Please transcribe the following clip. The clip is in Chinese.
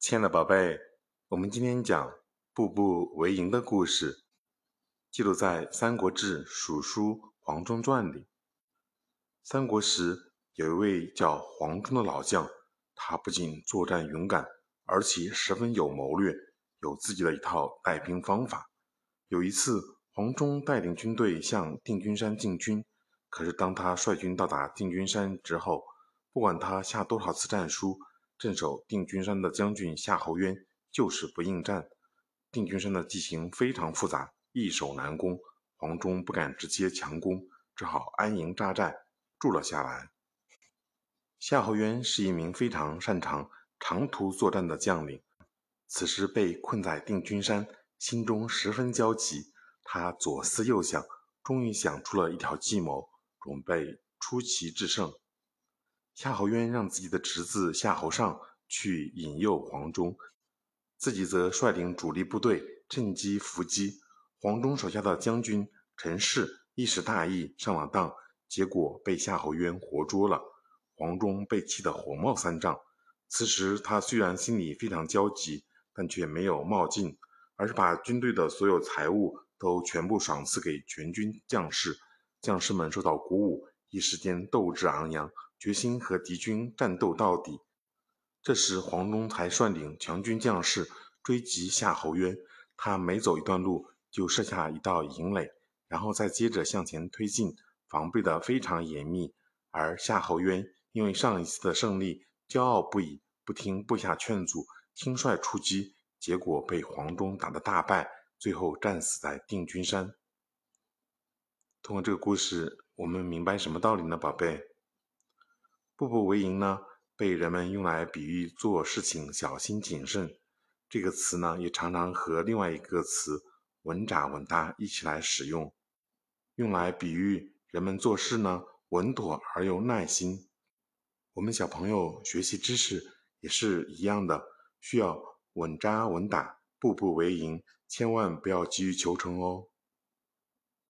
亲爱的宝贝，我们今天讲步步为营的故事，记录在《三国志·蜀书·黄忠传》里。三国时，有一位叫黄忠的老将，他不仅作战勇敢，而且十分有谋略，有自己的一套带兵方法。有一次，黄忠带领军队向定军山进军，可是当他率军到达定军山之后，不管他下多少次战书，镇守定军山的将军夏侯渊就是不应战。定军山的地形非常复杂，易守难攻，黄忠不敢直接强攻，只好安营扎寨住了下来。夏侯渊是一名非常擅长长途作战的将领，此时被困在定军山，心中十分焦急。他左思右想，终于想出了一条计谋，准备出奇制胜。夏侯渊让自己的侄子夏侯尚去引诱黄忠，自己则率领主力部队趁机伏击。黄忠手下的将军陈氏一时大意上了当，结果被夏侯渊活捉了。黄忠被气得火冒三丈。此时他虽然心里非常焦急，但却没有冒进，而是把军队的所有财物都全部赏赐给全军将士。将士们受到鼓舞，一时间斗志昂扬。决心和敌军战斗到底。这时，黄忠才率领强军将士追击夏侯渊。他每走一段路，就设下一道营垒，然后再接着向前推进，防备得非常严密。而夏侯渊因为上一次的胜利，骄傲不已，不听部下劝阻，轻率出击，结果被黄忠打得大败，最后战死在定军山。通过这个故事，我们明白什么道理呢，宝贝？步步为营呢，被人们用来比喻做事情小心谨慎。这个词呢，也常常和另外一个词“稳扎稳打”一起来使用，用来比喻人们做事呢稳妥而又耐心。我们小朋友学习知识也是一样的，需要稳扎稳打，步步为营，千万不要急于求成哦。